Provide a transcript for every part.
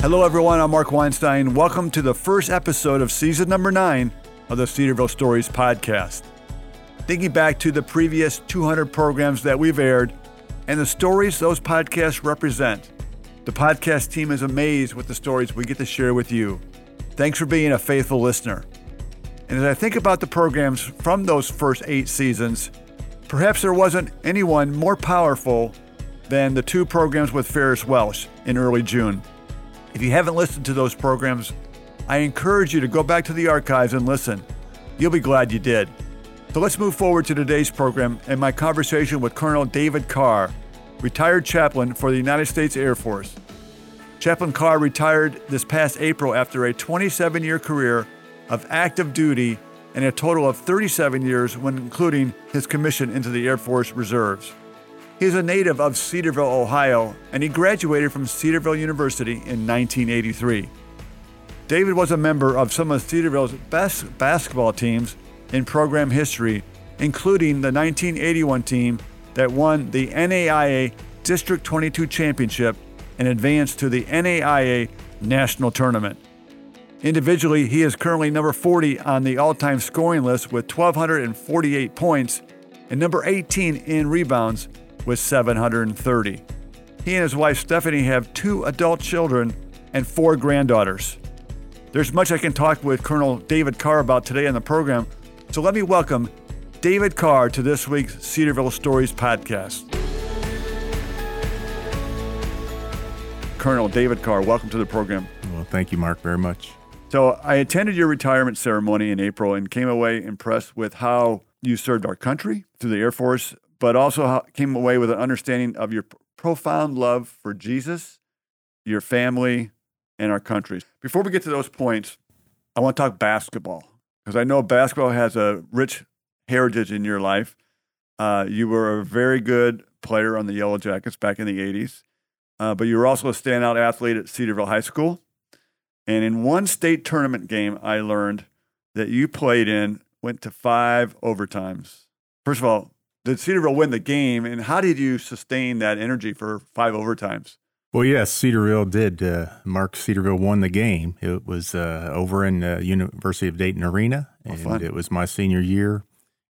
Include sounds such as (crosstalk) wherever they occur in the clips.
Hello, everyone. I'm Mark Weinstein. Welcome to the first episode of season number nine of the Cedarville Stories podcast. Thinking back to the previous 200 programs that we've aired and the stories those podcasts represent, the podcast team is amazed with the stories we get to share with you. Thanks for being a faithful listener. And as I think about the programs from those first eight seasons, perhaps there wasn't anyone more powerful than the two programs with Ferris Welsh in early June. If you haven't listened to those programs, I encourage you to go back to the archives and listen. You'll be glad you did. So let's move forward to today's program and my conversation with Colonel David Carr, retired chaplain for the United States Air Force. Chaplain Carr retired this past April after a 27 year career of active duty and a total of 37 years when including his commission into the Air Force Reserves. He is a native of Cedarville, Ohio, and he graduated from Cedarville University in 1983. David was a member of some of Cedarville's best basketball teams in program history, including the 1981 team that won the NAIA District 22 Championship and advanced to the NAIA National Tournament. Individually, he is currently number 40 on the all time scoring list with 1,248 points and number 18 in rebounds with 730. He and his wife Stephanie have two adult children and four granddaughters. There's much I can talk with Colonel David Carr about today on the program, so let me welcome David Carr to this week's Cedarville Stories podcast. Colonel David Carr, welcome to the program. Well, thank you, Mark, very much. So I attended your retirement ceremony in April and came away impressed with how you served our country through the Air Force, but also came away with an understanding of your profound love for Jesus, your family, and our country. Before we get to those points, I want to talk basketball because I know basketball has a rich heritage in your life. Uh, you were a very good player on the Yellow Jackets back in the 80s, uh, but you were also a standout athlete at Cedarville High School. And in one state tournament game, I learned that you played in went to five overtimes. First of all, did Cedarville win the game, and how did you sustain that energy for five overtimes? Well, yes, Cedarville did. Uh, Mark Cedarville won the game. It was uh, over in uh, University of Dayton Arena, and oh, it was my senior year.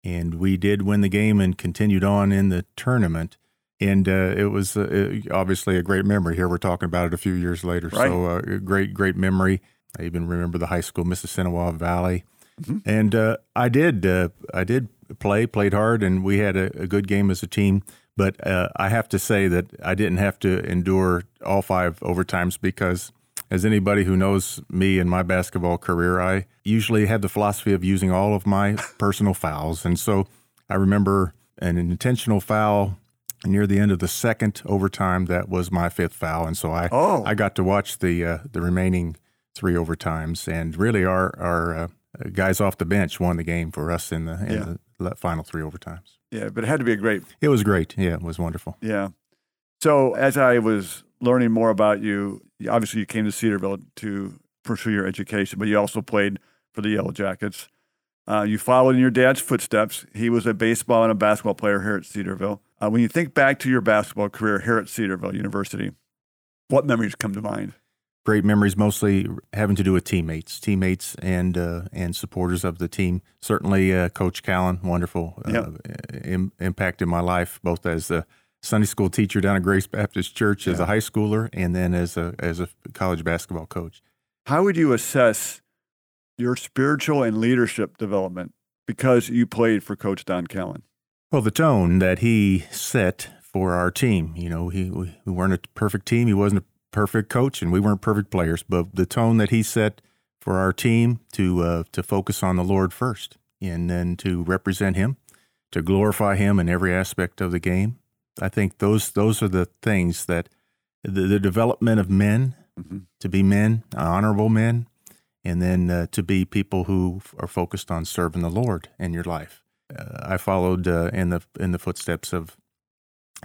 And we did win the game and continued on in the tournament. And uh, it was uh, obviously a great memory. Here we're talking about it a few years later. Right. So, uh, great, great memory. I even remember the high school, Mississinewa Valley. Mm-hmm. And uh, I did, uh, I did play, played hard, and we had a, a good game as a team. But uh, I have to say that I didn't have to endure all five overtimes because, as anybody who knows me and my basketball career, I usually had the philosophy of using all of my (laughs) personal fouls. And so I remember an intentional foul near the end of the second overtime that was my fifth foul and so i oh. i got to watch the uh, the remaining three overtimes and really our our uh, guys off the bench won the game for us in the in Yeah. the final three overtimes Yeah, but it had to be a great it was great yeah it was wonderful Yeah. So as I was learning more about you, obviously you came to Cedarville to pursue your education, but you also played for the Yellow Jackets. Uh, you followed in your dad's footsteps. He was a baseball and a basketball player here at Cedarville. Uh, when you think back to your basketball career here at Cedarville University, what memories come to mind? Great memories mostly having to do with teammates teammates and uh, and supporters of the team certainly uh, coach callan wonderful uh, Yeah. Im- impact in my life both as a Sunday school teacher down at Grace Baptist Church as a high schooler, and then as a as a college basketball coach. How would you assess your spiritual and leadership development because you played for Coach Don Callan? Well, the tone that he set for our team, you know, he we, we weren't a perfect team. He wasn't a perfect coach, and we weren't perfect players. But the tone that he set for our team to uh, to focus on the Lord first, and then to represent Him, to glorify Him in every aspect of the game. I think those those are the things that the, the development of men Mhm. to be men, honorable men, and then uh, to be people who are focused on serving the Lord in your life. Uh, I followed uh, in the in the footsteps of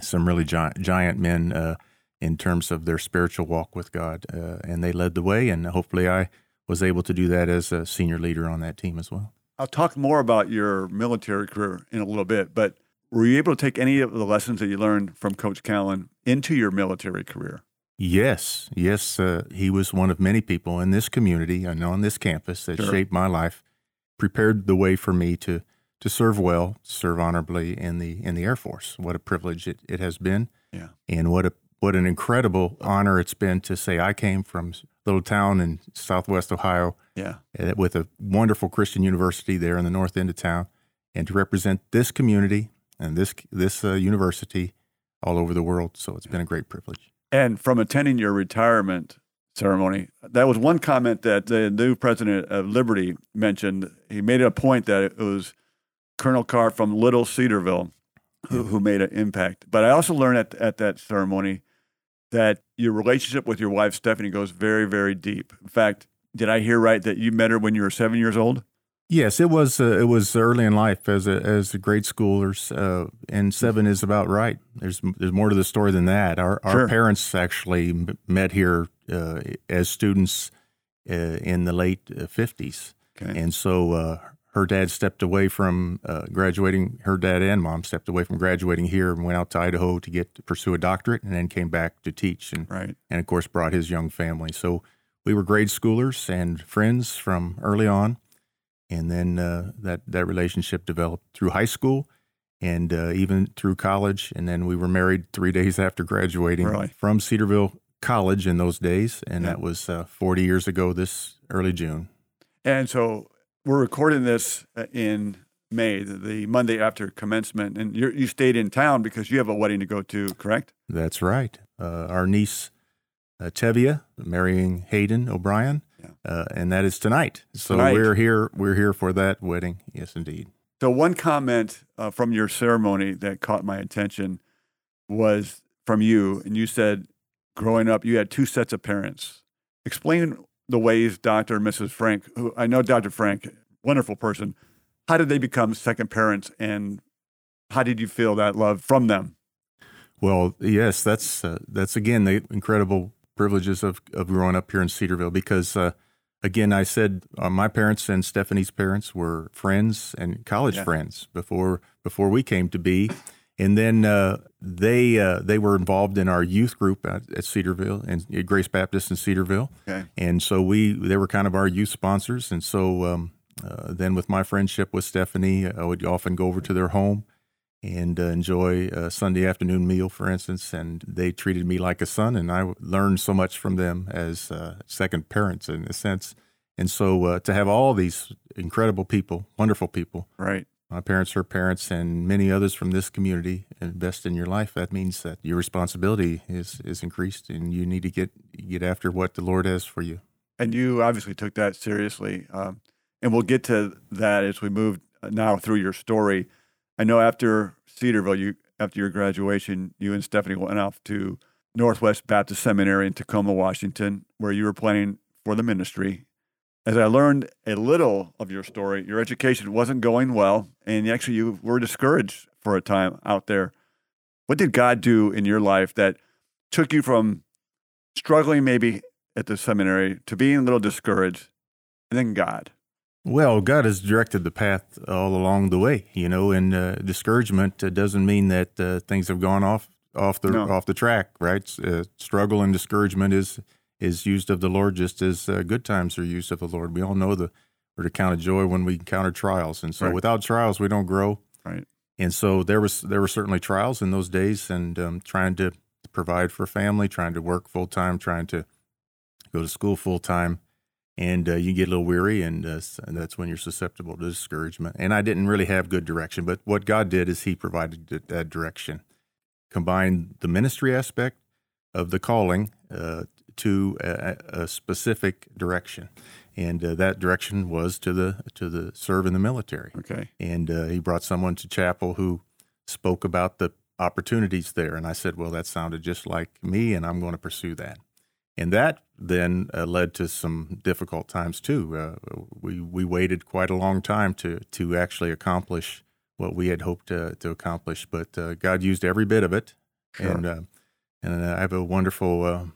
some really giant, giant men uh, in terms of their spiritual walk with God, uh, and they led the way. And hopefully, I was able to do that as a senior leader on that team as well. I'll talk more about your military career in a little bit, but were you able to take any of the lessons that you learned from Coach Callan into your military career? Yes, yes. Uh, he was one of many people in this community and on this campus that Sure. shaped my life, prepared the way for me to to serve well, serve honorably in the in the Air Force. What a privilege it, it has been, Yeah. and what a what an incredible honor it's been to say I came from a little town in Southwest Ohio Yeah. uh, with a wonderful Christian university there in the north end of town, and to represent this community and this this uh, university all over the world. So it's been a great privilege. And from attending your retirement ceremony, that was one comment that the new president of Liberty mentioned. He made it a point that it was Colonel Carr from Little Cedarville who, who made an impact. But I also learned at, at that ceremony that your relationship with your wife, Stephanie, goes very, very deep. In fact, did I hear right that you met her when you were seven years old? Yes, it was. Uh, it was early in life as a as a grade schoolers, uh, and seven is about right. There's there's more to the story than that. Our our Sure. parents actually met here uh, as students uh, in the late fifties, Okay. and so uh, her dad stepped away from uh, graduating. Her dad and mom stepped away from graduating here and went out to Idaho to get to pursue a doctorate, and then came back to teach. And right. and of course brought his young family. So we were grade schoolers and friends from early on, and then uh, that that relationship developed through high school and uh, even through college. And then we were married three days after graduating Really? from Cedarville College in those days, and Yeah. that was uh, 40 years ago this early June. And so we're recording this uh, in May, the- Monday after commencement, and you you stayed in town because you have a wedding to go to, correct? That's right. Uh, our niece uh, Tevia marrying Hayden O'Brien, Yeah. uh, and that is tonight. So Tonight. we're here. We're here for that wedding. Yes, indeed. So one comment uh, from your ceremony that caught my attention was from you, and you said, growing up, you had two sets of parents. Explain the ways Dr. and Mrs. Frank, who I know Dr. Frank, wonderful person, how did they become second parents, and how did you feel that love from them? Well, yes, that's uh, that's again the incredible privileges of of growing up here in Cedarville because uh, again I said uh, my parents and Stephanie's parents were friends and college Yeah. friends before before we came to be, and then uh, they uh, they were involved in our youth group at, at Cedarville and at Grace Baptist in Cedarville, Okay. and so we they were kind of our youth sponsors, and so um, uh, then with my friendship with Stephanie, I would often go over to their home and uh, enjoy a Sunday afternoon meal, for instance. And they treated me like a son, and I learned so much from them as uh, second parents in a sense. And so uh, to have all these incredible people, wonderful people, Right. My parents, her parents, and many others from this community invest in your life, that means that your responsibility is is increased, and you need to get get after what the Lord has for you. And you obviously took that seriously. Um, and we'll get to that as we move now through your story. I know after Cedarville, you after your graduation, you and Stephanie went off to Northwest Baptist Seminary in Tacoma, Washington, where you were planning for the ministry. As I learned a little of your story, your education wasn't going well, and actually you were discouraged for a time out there. What did God do in your life that took you from struggling maybe at the seminary to being a little discouraged, and then God? Well, God has directed the path all along the way, you know, and uh, discouragement uh, doesn't mean that uh, things have gone off off the No. off the track, right? Uh, struggle and discouragement is is used of the Lord just as uh, good times are used of the Lord. We all know the we're to count of joy when we encounter trials, and so Right. without trials, we don't grow. Right. And so there was there were certainly trials in those days, and um, trying to provide for family, trying to work full time, trying to go to school full time, and uh, you get a little weary, and, uh, and that's when you're susceptible to discouragement. And I didn't really have good direction, but what God did is He provided that, that direction, combined the ministry aspect of the calling uh, to a, a specific direction, and uh, that direction was to the to the serve in the military. Okay. and uh, he brought someone to chapel who spoke about the opportunities there. And i said well that sounded just like me and i'm going to pursue that. And that then uh, led to some difficult times too. Uh, we we waited quite a long time to to actually accomplish what we had hoped to, to accomplish. But uh, god used every bit of it. Sure. and uh, and i have a wonderful uh, uh,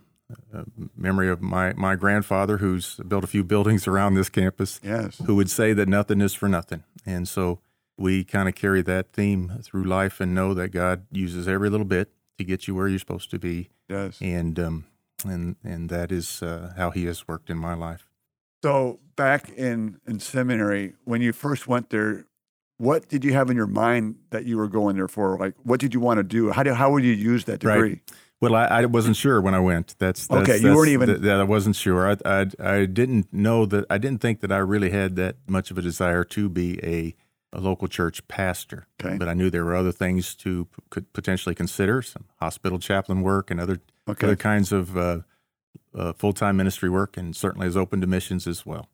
memory of my my grandfather who's built a few buildings around this campus Yes. who would say that nothing is for nothing. And so we kind of carry that theme through life and know that God uses every little bit to get you where you're supposed to be. Yes. And um, and and that is uh, how He has worked in my life. So back in in seminary, when you first went there, what did you have in your mind that you were going there for? Like, what did you want to do? How did how would you use that degree? Right. Well, I, I, wasn't sure when I went. That's, that's okay. You weren't even that, that I wasn't sure. I, I I didn't know that. I didn't think that I really had that much of a desire to be a a local church pastor. Okay. But I knew there were other things to could potentially consider, some hospital chaplain work and other okay. other kinds of uh, uh, full time ministry work, and certainly is open to missions as well.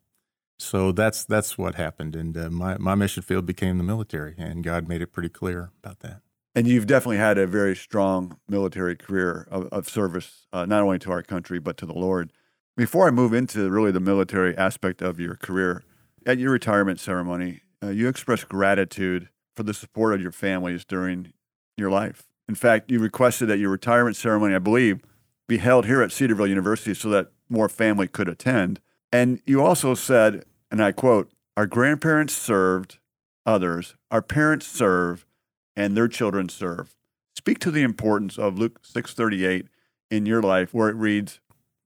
So that's that's what happened, and uh, my my mission field became the military, and God made it pretty clear about that. And you've definitely had a very strong military career of, of service, uh, not only to our country but to the Lord. Before I move into really the military aspect of your career, at your retirement ceremony, uh, you expressed gratitude for the support of your families during your life. In fact, you requested that your retirement ceremony, I believe, be held here at Cedarville University so that more family could attend. And you also said, and I quote, Our grandparents served others, our parents serve, and their children serve. Speak to the importance of Luke 6:38 in your life where it reads,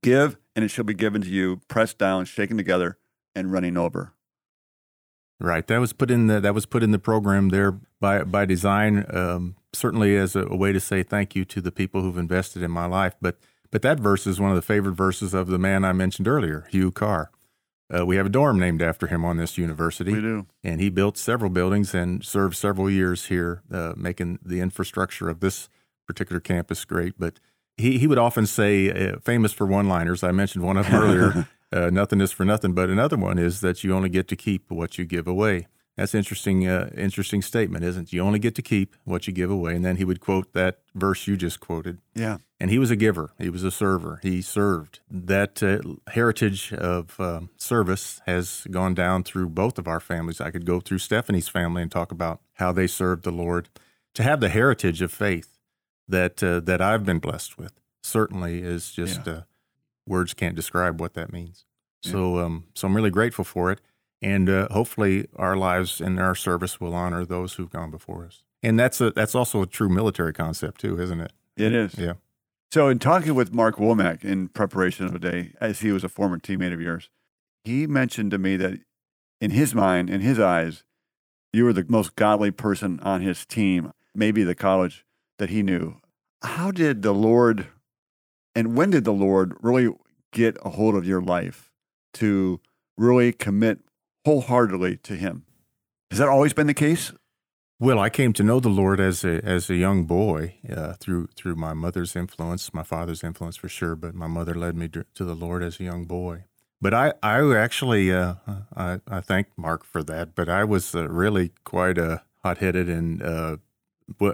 "Give and it shall be given to you, pressed down, shaken together, and running over." Right. That was put in the that was put in the program there by by design, um, certainly as a, a, way to say thank you to the people who've invested in my life. But but that verse is one of the favorite verses of the man I mentioned earlier, Hugh Carr. Uh, we have a dorm named after him on this university. We do, and he built several buildings and served several years here, uh, making the infrastructure of this particular campus great. But he he would often say, uh, famous for one-liners. I mentioned one of them earlier. (laughs) uh, nothing is for nothing. But another one is that you only get to keep what you give away. That's interesting. Uh, interesting statement, isn't it? You only get to keep what you give away. And then he would quote that verse you just quoted. Yeah. And he was a giver. He was a server. He served. That uh, heritage of um, service has gone down through both of our families. I could go through Stephanie's family and talk about how they served the Lord. To have the heritage of faith that uh, that I've been blessed with certainly is just Yeah. uh, words can't describe what that means. Yeah. So, um, so I'm really grateful for it, and uh, hopefully our lives and our service will honor those who've gone before us. And that's a that's also a true military concept too, isn't it? It is. Yeah. So, in talking with Mark Womack in preparation of the day, as he was a former teammate of yours, he mentioned to me that in his mind, in his eyes, you were the most godly person on his team, maybe the college that he knew. How did the Lord and when did the Lord really get a hold of your life to really commit wholeheartedly to Him? Has that always been the case? Well, I came to know the Lord as a as a young boy uh, through through my mother's influence, my father's influence for sure, but my mother led me to, to the Lord as a young boy. But I I actually uh, I, I thank Mark for that. But I was uh, really quite a hot headed and uh,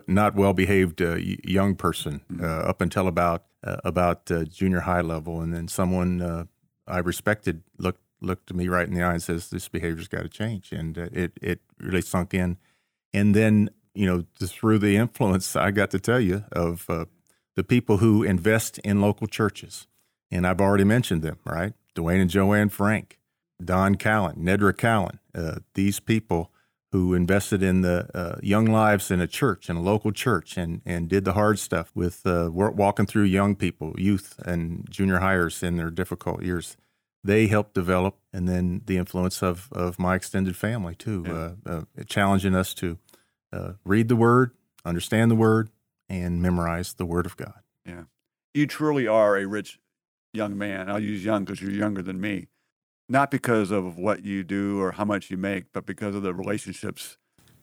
not well behaved uh, young person uh, up until about uh, about uh, junior high level, and then someone uh, I respected looked looked at me right in the eye and says, "This behavior's got to change," and uh, it it really sunk in. And then, you know, through the influence, I got to tell you of uh, the people who invest in local churches. And I've already mentioned them, right? Dwayne and Joanne Frank, Don Callan, Nedra Callan, uh, these people who invested in the uh, young lives in a church, in a local church, and, and did the hard stuff with uh, walking through young people, youth, and junior hires in their difficult years they helped develop, and then the influence of, of my extended family too, Yeah. uh, uh, challenging us to uh, read the Word, understand the Word, and memorize the Word of God. Yeah, you truly are a rich young man. I'll use young because you're younger than me. Not because of what you do or how much you make, but because of the relationships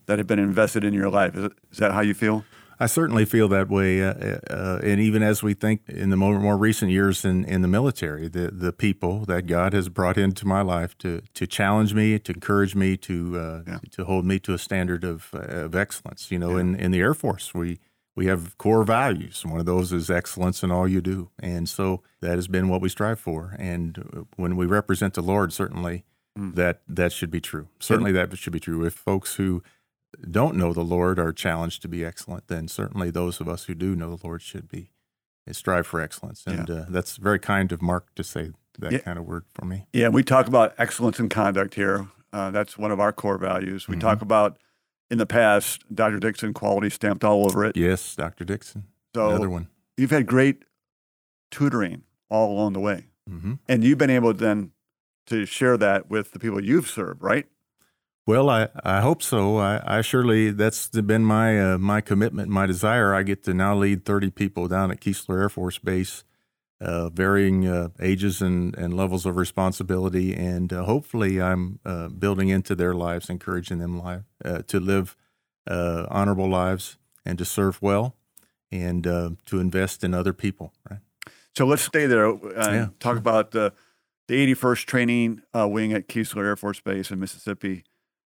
that have been invested in your life. Is, that how you feel? I certainly feel that way, uh, uh, and even as we think in the more, more recent years in, in the military, the the people that God has brought into my life to to challenge me, to encourage me, to uh, Yeah. to hold me to a standard of uh, of excellence. You know, Yeah. in in the Air Force, we we have core values. One of those is excellence in all you do, and so that has been what we strive for. And when we represent the Lord, certainly Mm. that that should be true. Certainly, that should be true. If folks who don't know the Lord are challenged to be excellent, then certainly those of us who do know the Lord should be and strive for excellence. And uh, that's very kind of Mark to say that Yeah. kind of word for me. Yeah, we talk about excellence in conduct here. Uh, that's one of our core values. We Mhm. talk about in the past, Dr. Dixon quality stamped all over it. Yes, Dr. Dixon, so another one. you've had great tutoring all along the way. hmm And you've been able then to share that with the people you've served, right? Well, I, I hope so. I, I surely that's been my uh, my commitment, my desire. I get to now lead 30 people down at Keesler Air Force Base, uh, varying uh, ages and, and levels of responsibility, and uh, hopefully I'm uh, building into their lives, encouraging them live, uh, to live uh, honorable lives and to serve well, and uh, to invest in other people. Right? So let's stay there and Yeah, talk about the the 81st Training uh, Wing at Keesler Air Force Base in Mississippi,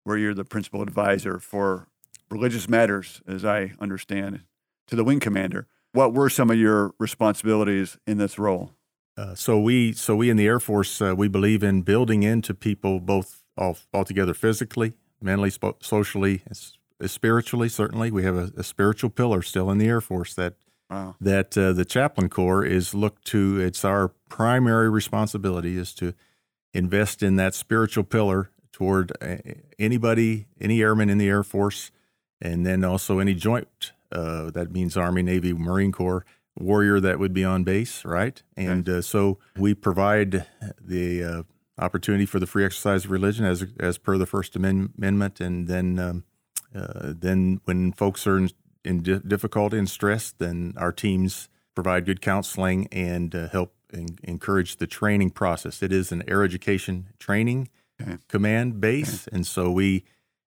where you're the principal advisor for religious matters, as I understand, to the wing commander. What were some of your responsibilities in this role? Uh, so we so we in the Air Force uh, we believe in building into people both all, altogether physically, mentally, spo- socially, spiritually. Certainly, we have a, a spiritual pillar still in the Air Force that Wow. that uh, the chaplain corps is looked to. It's our primary responsibility is to invest in that spiritual pillar toward uh, anybody, any airman in the Air Force, and then also any joint. Uh, that means Army, Navy, Marine Corps warrior that would be on base, right? And uh, so we provide the uh, opportunity for the free exercise of religion as as per the First Amendment, and then um, uh, then when folks are in, in di- difficulty and stress, then our teams provide good counseling and uh, help en- encourage the training process. It is an air education training Okay. command base, and so we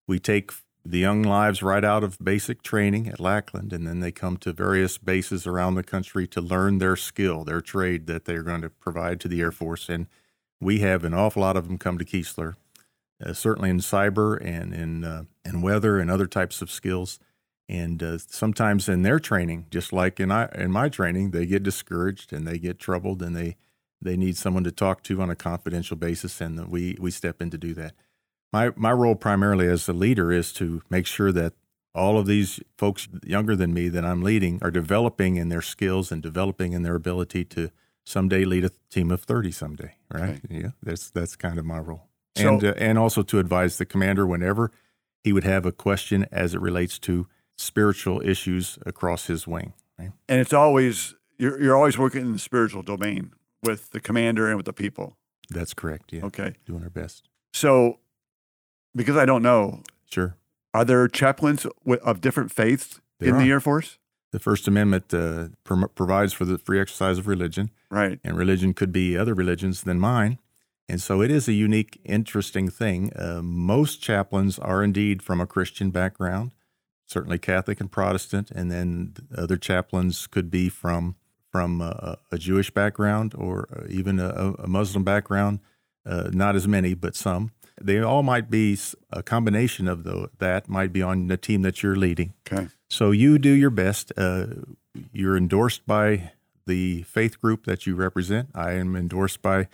we take the young lives right out of basic training at Lackland, and then they come to various bases around the country to learn their skill, their trade that they're going to provide to the Air Force. And we have an awful lot of them come to Keesler, uh, certainly in cyber and in uh, in weather and other types of skills. And uh, sometimes in their training, just like in I, in my training, they get discouraged and they get troubled and they they need someone to talk to on a confidential basis, and we we step in to do that. My my role primarily as a leader is to make sure that all of these folks younger than me that I'm leading are developing in their skills and developing in their ability to someday lead a team of 30 someday, right? Yeah, that's that's kind of my role. So- and uh, and also to advise the commander whenever he would have a question as it relates to spiritual issues across his wing. Right? And it's always you're you're always working in the spiritual domain with the commander and with the people. That's correct. Yeah, Okay. doing our best. So because I don't know, Sure. are there chaplains of different faiths There in the. Air Force? The First Amendment uh, prom- provides for the free exercise of religion, Right. and religion could be other religions than mine. And so it is a unique, interesting thing. Uh, most chaplains are indeed from a Christian background, certainly Catholic and Protestant, and then other chaplains could be from from a, a Jewish background or uh, even a, a Muslim background. Uh, not as many, but some. They all might be a combination of the, that. Might be on the team that you're leading. Okay. So you do your best. Uh, you're endorsed by the faith group that you represent. I am endorsed by a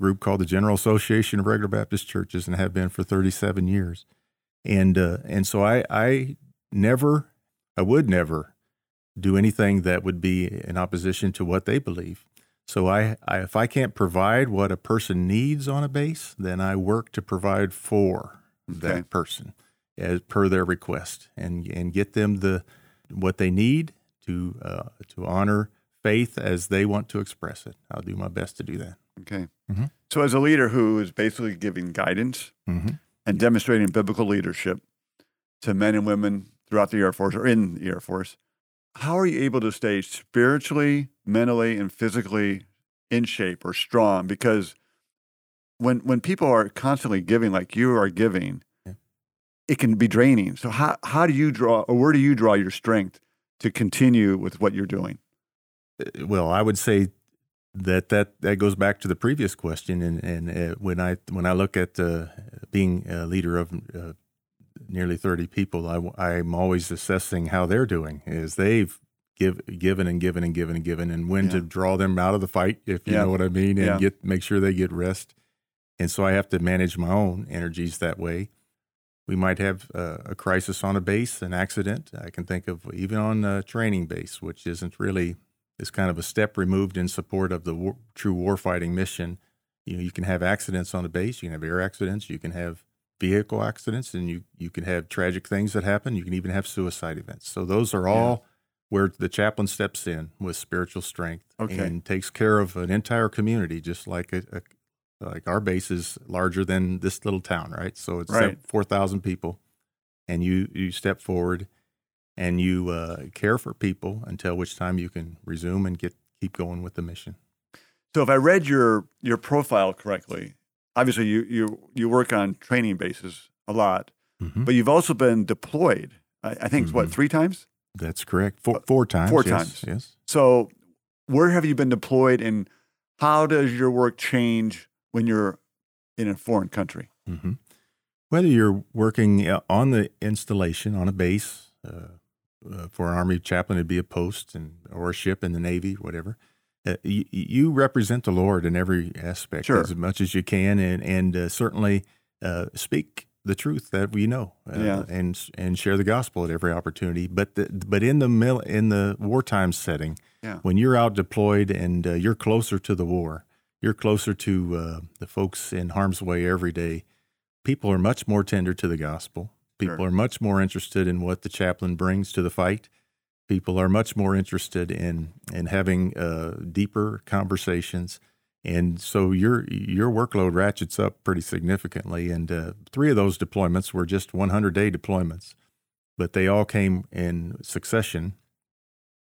group called the General Association of Regular Baptist Churches and have been for 37 years. And uh, and so I I never I would never do anything that would be in opposition to what they believe. So I, I if I can't provide what a person needs on a base, then I work to provide for Okay. that person as per their request and and get them the what they need to uh, to honor faith as they want to express it. I'll do my best to do that. Okay. Mhm. So, as a leader who is basically giving guidance Mm-hmm. and demonstrating biblical leadership to men and women throughout the Air Force or in the Air Force, how are you able to stay spiritually, mentally, and physically in shape or strong? Because when when people are constantly giving like you are giving, Yeah. it can be draining. So how how do you draw or where do you draw your strength to continue with what you're doing? Uh, well, I would say that that, that goes back to the previous question, and and uh, when I when I look at uh, being a leader of uh, nearly thirty people, I, I'm always assessing how they're doing. Is they've give given and given and given and given, and when to draw them out of the fight, if you Yeah. know what I mean, and Yeah. get make sure they get rest. And so I have to manage my own energies that way. We might have uh, a crisis on a base, an accident. I can think of even on a training base, which isn't really is kind of a step removed in support of the war, true warfighting mission. You know, you can have accidents on the base. You can have air accidents. You can have vehicle accidents, and you you can have tragic things that happen. You can even have suicide events. So those are all where the chaplain steps in with spiritual strength Okay. and takes care of an entire community, just like a, a like our base is larger than this little town, right? So it's Right. four thousand people, and you you step forward and you uh, care for people until which time you can resume and get keep going with the mission. So if I read your your profile correctly, obviously you you you work on training bases a lot, Mhm. but you've also been deployed. I, I think what Mhm. three times. That's correct. Four, four times. four yes, times. Yes. So where have you been deployed, and how does your work change when you're in a foreign country? hmm Whether you're working uh, on the installation on a base uh, uh, for an Army chaplain, it'd be a post and or a ship in the Navy, whatever. Uh, you, you represent the Lord in every aspect Sure. as much as you can, and and uh, certainly uh, speak the truth that we know, uh, Yeah. and and share the gospel at every opportunity. But the, but in the mil- in the wartime setting, Yeah. when you're out deployed and uh, you're closer to the war, you're closer to uh, the folks in harm's way every day. People are much more tender to the gospel. People Sure. are much more interested in what the chaplain brings to the fight. People are much more interested in in having uh, deeper conversations, and so your your workload ratchets up pretty significantly. And uh, three of those deployments were just 100 day deployments, but they all came in succession,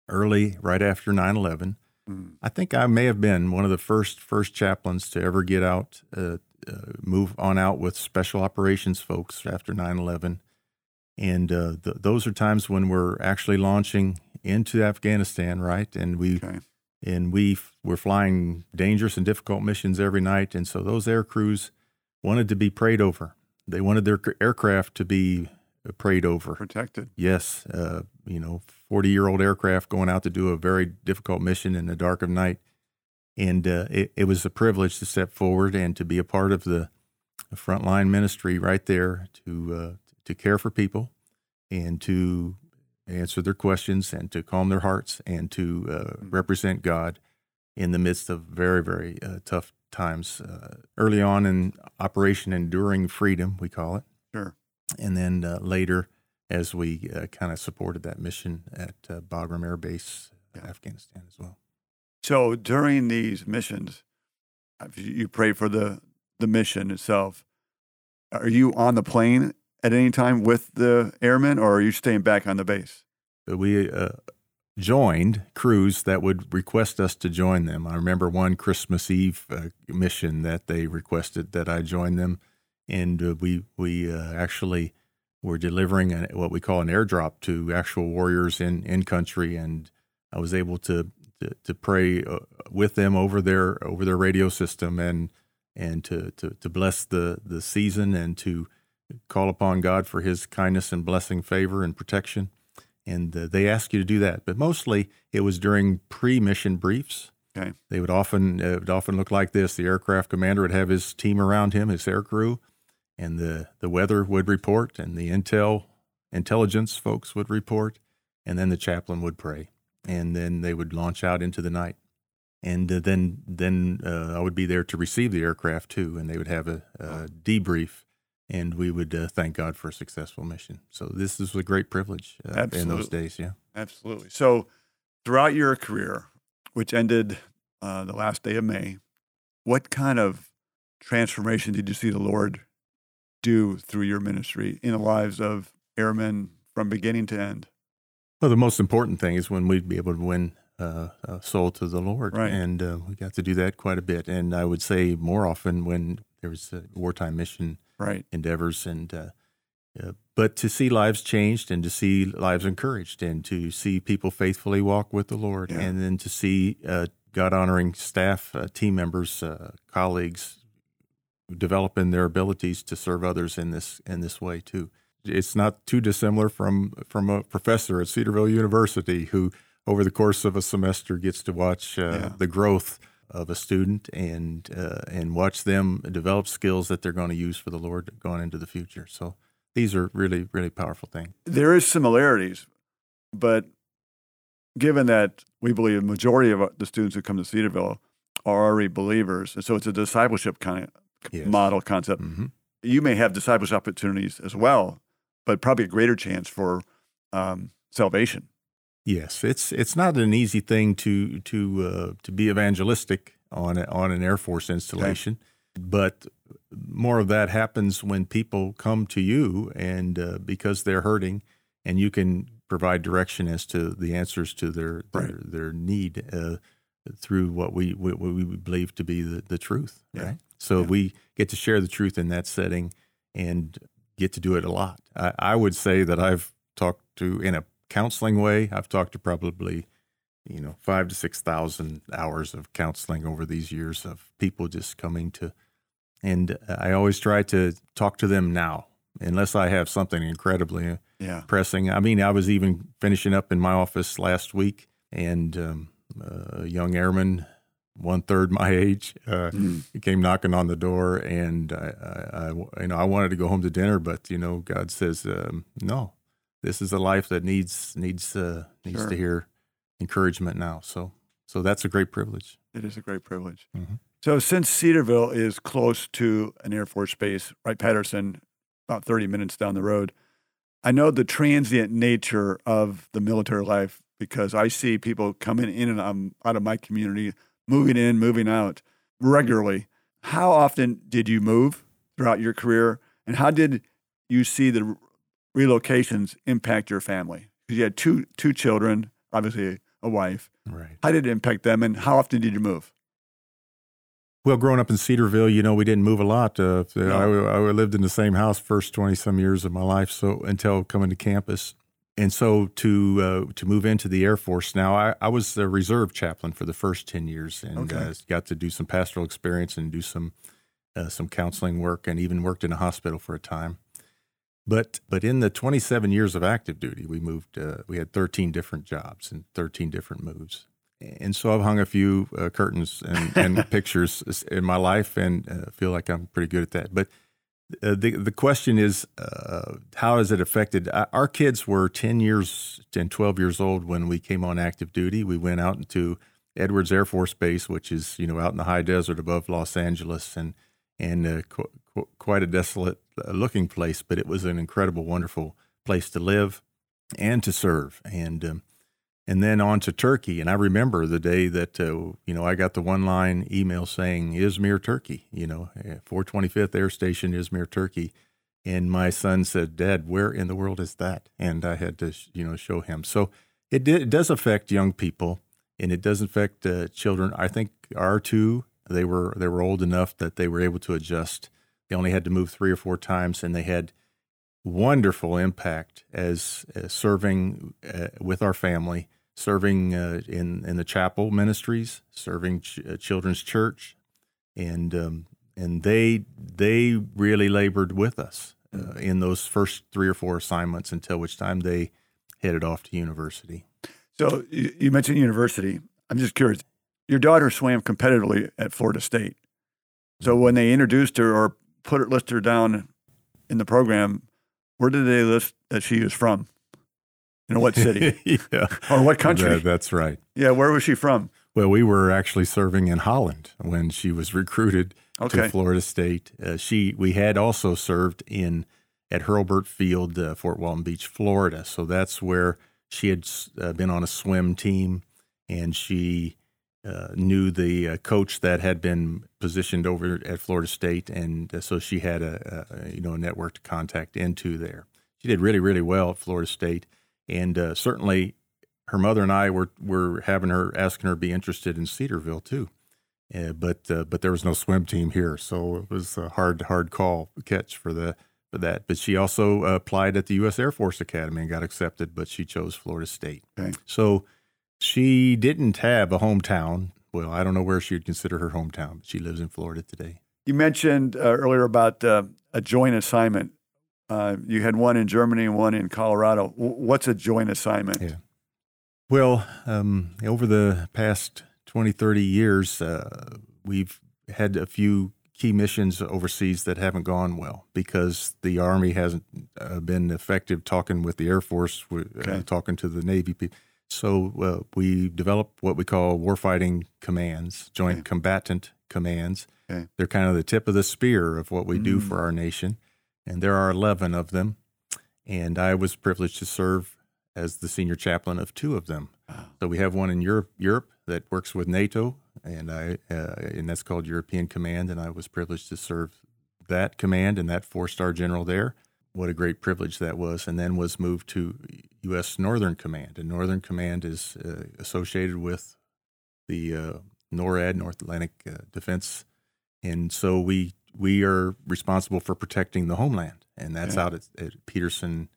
early, right after 9 11. Mm. I think I may have been one of the first first chaplains to ever get out, uh, uh, move on out with special operations folks after 9/11, and uh, th- those are times when we're actually launching into Afghanistan, right? And we Okay. and we f- were flying dangerous and difficult missions every night, and so those air crews wanted to be prayed over. They wanted their c- aircraft to be uh, prayed over. Protected. Yes, uh, you know, 40 year old aircraft going out to do a very difficult mission in the dark of night. And uh, it, it was a privilege to step forward and to be a part of the frontline ministry right there to, uh, to care for people and to answer their questions and to calm their hearts and to uh, represent God in the midst of very, very uh, tough times. Uh, early on in Operation Enduring Freedom, we call it Sure. and then uh, later as we uh, kind of supported that mission at uh, Bagram Air Base, Yeah. Afghanistan as well. So during these missions, you you pray for the the mission itself. Are you on the plane at any time with the airmen, or are you staying back on the base? We uh, joined crews that would request us to join them. I remember one Christmas Eve uh, mission that they requested that I join them, and uh, we we uh, actually were delivering what we call an airdrop to actual warriors in in country, and I was able to to, to pray uh, with them over their over their radio system and and to, to to bless the the season and to call upon God for His kindness and blessing, favor and protection and uh, they ask you to do that. But mostly, it was during pre-mission briefs. Okay. They would often uh, it would often look like this: the aircraft commander would have his team around him, his air crew, and the the weather would report, and the intel intelligence folks would report, and then the chaplain would pray, and then they would launch out into the night. And uh, then, then uh, I would be there to receive the aircraft too, and they would have a, a debrief, and we would uh, thank God for a successful mission. So this is a great privilege uh, in those days. Yeah. Absolutely. So, throughout your career, which ended uh, the last day of May, what kind of transformation did you see the Lord do through your ministry in the lives of airmen from beginning to end? Well, the most important thing is when we'd be able to win uh, a soul to the Lord, Right. and uh, we got to do that quite a bit. And I would say more often when there was a wartime mission Right. endeavors, and uh, uh, but to see lives changed, and to see lives encouraged, and to see people faithfully walk with the Lord, Yeah. and then to see uh, God honoring staff, uh, team members, uh, colleagues developing their abilities to serve others in this in this way too. It's not too dissimilar from from a professor at Cedarville University who, over the course of a semester, gets to watch uh, Yeah. the growth of a student and uh, and watch them develop skills that they're going to use for the Lord going into the future. So these are really really powerful things. There is similarities, but given that we believe the majority of the students who come to Cedarville are already believers, and so it's a discipleship kind of Yes. model concept. hmm You may have discipleship opportunities as well, but probably a greater chance for um, salvation. Yes, it's it's not an easy thing to to uh, to be evangelistic on a, on an Air Force installation, okay. but more of that happens when people come to you and uh, because they're hurting, and you can provide direction as to the answers to their right. their, their, need uh, through what we what we believe to be the, the truth. Yeah. Right. So yeah. we get to share the truth in that setting and get to do it a lot. I, I would say that I've talked to in a counseling way. I've talked to probably, you know, five to 6,000 hours of counseling over these years of people just coming to, and I always try to talk to them now, unless I have something incredibly yeah. pressing. I mean, I was even finishing up in my office last week, and um, a young airman, one third my age, uh, mm. came knocking on the door, and I, I, I, you know, I wanted to go home to dinner, but you know, God says, um, no, this is a life that needs needs uh, needs sure. to hear encouragement now. So so that's a great privilege. It is a great privilege. Mm-hmm. So since Cedarville is close to an Air Force base, right, Patterson, about thirty minutes down the road, I know the transient nature of the military life because I see people coming in and out of my community, moving in, moving out regularly. How often did you move throughout your career, and how did you see the relocations impact your family? Because you had two two children, obviously a wife. Right. How did it impact them, and how often did you move? Well, growing up in Cedarville, you know, we didn't move a lot. Uh, no. I, I, lived in the same house first twenty some years of my life, so until coming to campus, and so to uh, to move into the Air Force. Now, I, I, was a reserve chaplain for the first ten years, and okay. uh, got to do some pastoral experience and do some uh, some counseling work, and even worked in a hospital for a time. But but in the 27 years of active duty, we moved. Uh, we had 13 different jobs and 13 different moves. And so I've hung a few uh, curtains and, and (laughs) pictures in my life, and uh, feel like I'm pretty good at that. But uh, the the question is, uh, how has it affected? Our kids were 10 years and 12 years old when we came on active duty. We went out into Edwards Air Force Base, which is you know out in the high desert above Los Angeles, and and uh, quite a desolate uh, looking place, but it was an incredible, wonderful place to live and to serve. And um, and then on to Turkey. And I remember the day that uh, you know I got the one line email saying Izmir, Turkey. You know, 425th Air Station, Izmir, Turkey. And my son said, "Dad, where in the world is that?" And I had to you know show him. So it, did, it does affect young people, and it does affect uh, children. I think our two they were they were old enough that they were able to adjust. They only had to move three or four times, and they had wonderful impact as, as serving uh, with our family, serving uh, in in the chapel ministries, serving ch- uh, children's church, and um, and they they really labored with us uh, mm. in those first three or four assignments until which time they headed off to university. So you mentioned university. I'm just curious your daughter swam competitively at Florida State. So when they introduced her or put her, list her down in the program, where did they list that she was from? You know, what city? (laughs) yeah. Or what country? That, that's right. Yeah, where was she from? Well, we were actually serving in Holland when she was recruited okay. to Florida State. Uh, she we had also served in at Hurlburt Field, uh, Fort Walton Beach, Florida. So that's where she had uh, been on a swim team, and she uh, knew the uh, coach that had been positioned over at Florida State, and uh, so she had a, a, you know a network to contact into there. She did really really well at Florida State, and uh, certainly her mother and I were were having her asking her to be interested in Cedarville too, uh, but uh, but there was no swim team here, so it was a hard hard call catch for the for that. But she also applied at the U.S. Air Force Academy and got accepted, but she chose Florida State. Okay. So she didn't have a hometown. Well, I don't know where she would consider her hometown, but she lives in Florida today. You mentioned uh, earlier about uh, a joint assignment. Uh, you had one in Germany and one in Colorado. W- what's a joint assignment? Yeah. Well, um, over the past 20, 30 years, uh, we've had a few key missions overseas that haven't gone well because the Army hasn't uh, been effective talking with the Air Force, uh, okay. talking to the Navy people so uh, we developed what we call warfighting commands, joint okay. combatant commands. Okay. They're kind of the tip of the spear of what we mm. do for our nation, and there are eleven of them. And I was privileged to serve as the senior chaplain of two of them. So we have one in Europe, Europe that works with NATO, and I uh, and that's called European Command, and I was privileged to serve that command and that four star general there. What a great privilege that was, and then was moved to U.S. Northern Command, and Northern Command is uh, associated with the uh, NORAD, North Atlantic uh, Defense, and so we we are responsible for protecting the homeland, and that's Yeah. out at, at Peterson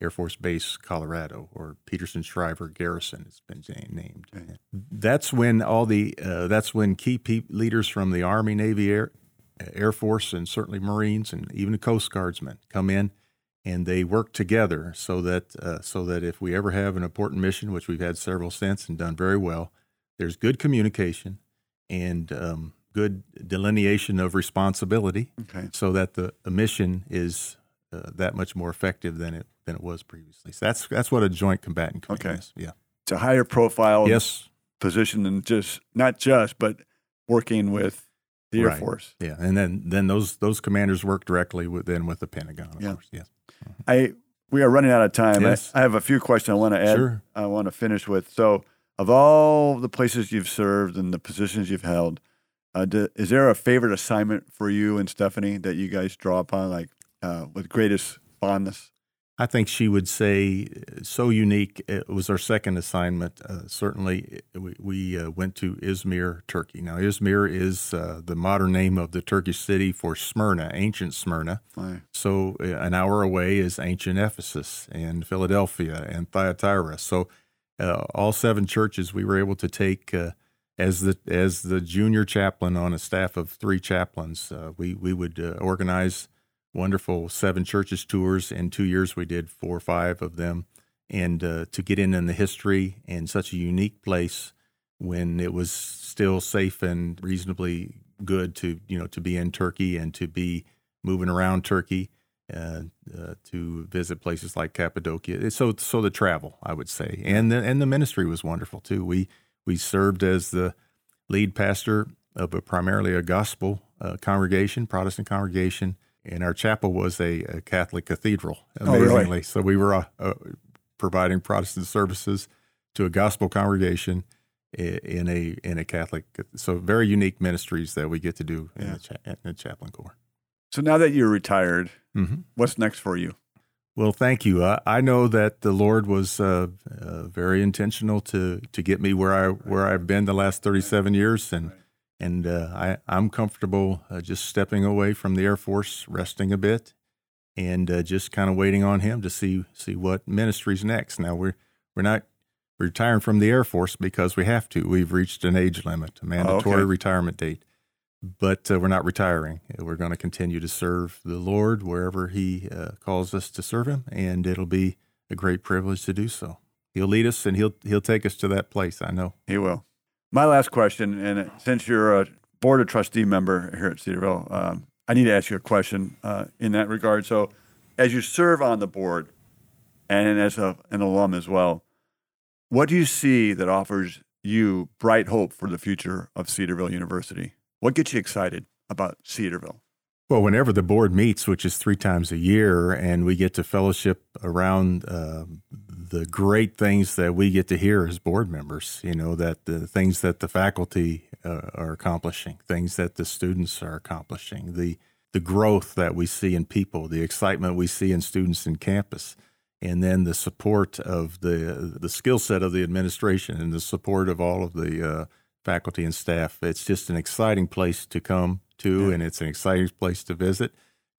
Air Force Base, Colorado, or Peterson Schriever Garrison. It's been named. Okay. That's when all the uh, that's when key pe- leaders from the Army, Navy, Air, Air Force, and certainly Marines, and even the Coast Guardsmen come in, and they work together so that uh, so that if we ever have an important mission, which we've had several since and done very well, there's good communication and um, good delineation of responsibility Okay. so that the, the mission is uh, that much more effective than it than it was previously. So that's that's what a joint combatant command Okay. is. Yeah. It's a higher profile Yes. position than just not just, but working with the Air Right. Force. Yeah. And then then those those commanders work directly with then with the Pentagon. Of Yeah. course. Yes. I we are running out of time. Yes. I, I have a few questions I want to add. Sure. I want to finish with. So, of all the places you've served and the positions you've held, uh, do, is there a favorite assignment for you and Stephanie that you guys draw upon, like uh, with greatest fondness? I think she would say uh, so unique. It was our second assignment. Uh, certainly, we, we uh, went to Izmir, Turkey. Now, Izmir is uh, the modern name of the Turkish city for Smyrna, ancient Smyrna. So, uh, an hour away is ancient Ephesus and Philadelphia and Thyatira. So, uh, all seven churches we were able to take uh, as the as the junior chaplain on a staff of three chaplains. Uh, we we would uh, organize wonderful seven churches tours. In two years, we did four or five of them, and uh, to get in in the history in such a unique place when it was still safe and reasonably good to you know to be in Turkey and to be moving around Turkey. Uh, uh, to visit places like Cappadocia, so so the travel, I would say, and the and the ministry was wonderful too. We we served as the lead pastor of a primarily a gospel uh, congregation, Protestant congregation, and our chapel was a, a Catholic cathedral. Oh, really? Amazingly, so we were uh, uh, providing Protestant services to a gospel congregation in a in a Catholic. So very unique ministries that we get to do in, the, cha- in the chaplain corps. So now that you're retired, hmm what's next for you? Well, thank you. I, I know that the Lord was uh, uh, very intentional to to get me where I where I've been the last thirty seven years, and and uh, I I'm comfortable uh, just stepping away from the Air Force, resting a bit, and uh, just kind of waiting on Him to see see what ministry's next. Now we're we're not retiring from the Air Force because we have to. We've reached an age limit, a mandatory okay. retirement date. But uh, we're not retiring. We're going to continue to serve the Lord wherever He uh, calls us to serve Him, and it'll be a great privilege to do so. He'll lead us, and He'll He'll take us to that place. I know. He will. My last question, and since you're a board of trustee member here at Cedarville, um, I need to ask you a question uh, in that regard. So, as you serve on the board, and as a, an alum as well, what do you see that offers you bright hope for the future of Cedarville University? What gets you excited about Cedarville? Well, whenever the board meets, which is three times a year, and we get to fellowship around uh, the great things that we get to hear as board members, you know, that the things that the faculty uh, are accomplishing, things that the students are accomplishing, the the growth that we see in people, the excitement we see in students in campus, and then the support of the the skill set of the administration and the support of all of the uh, faculty and staff. It's just an exciting place to come to, Yeah. and it's an exciting place to visit,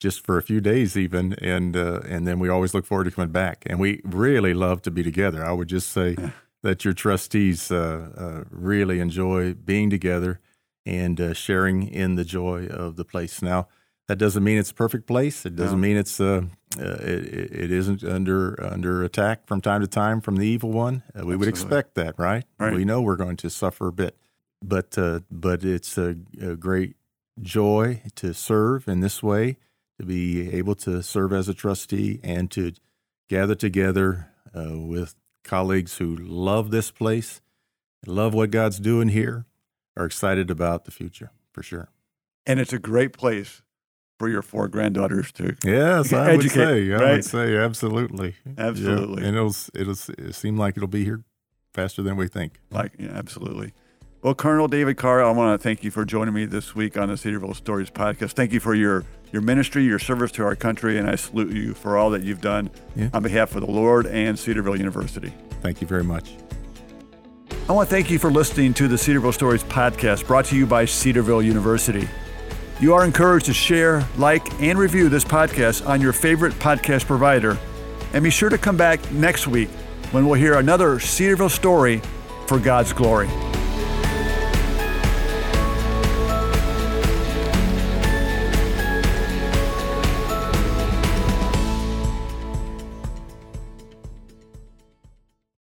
just for a few days even, and uh, and then we always look forward to coming back. And we really love to be together. I would just say that your trustees uh, uh, really enjoy being together and uh, sharing in the joy of the place. Now. That doesn't mean it's a perfect place. It doesn't No. mean it's uh, uh, it, it isn't under under attack from time to time from the evil one. We would expect that, right? Right. We know we're going to suffer a bit, but uh, but it's a, a great joy to serve in this way, to be able to serve as a trustee and to gather together uh, with colleagues who love this place, love what God's doing here, are excited about the future for sure. And it's a great place for your four granddaughters to Yes, I would educate, say. I right? would say absolutely. Yeah, Absolutely. And it'll it'll it seem like it'll be here faster than we think. like. Yeah, absolutely. Well, Colonel David Carr, I want to thank you for joining me this week on the Cedarville Stories podcast. Thank you for your your ministry, your service to our country, and I salute you for all that you've done Yeah. on behalf of the Lord and Cedarville University. Thank you very much. I want to thank you for listening to the Cedarville Stories podcast brought to you by Cedarville University. You are encouraged to share, like, and review this podcast on your favorite podcast provider. And be sure to come back next week when we'll hear another Cedarville story for God's glory.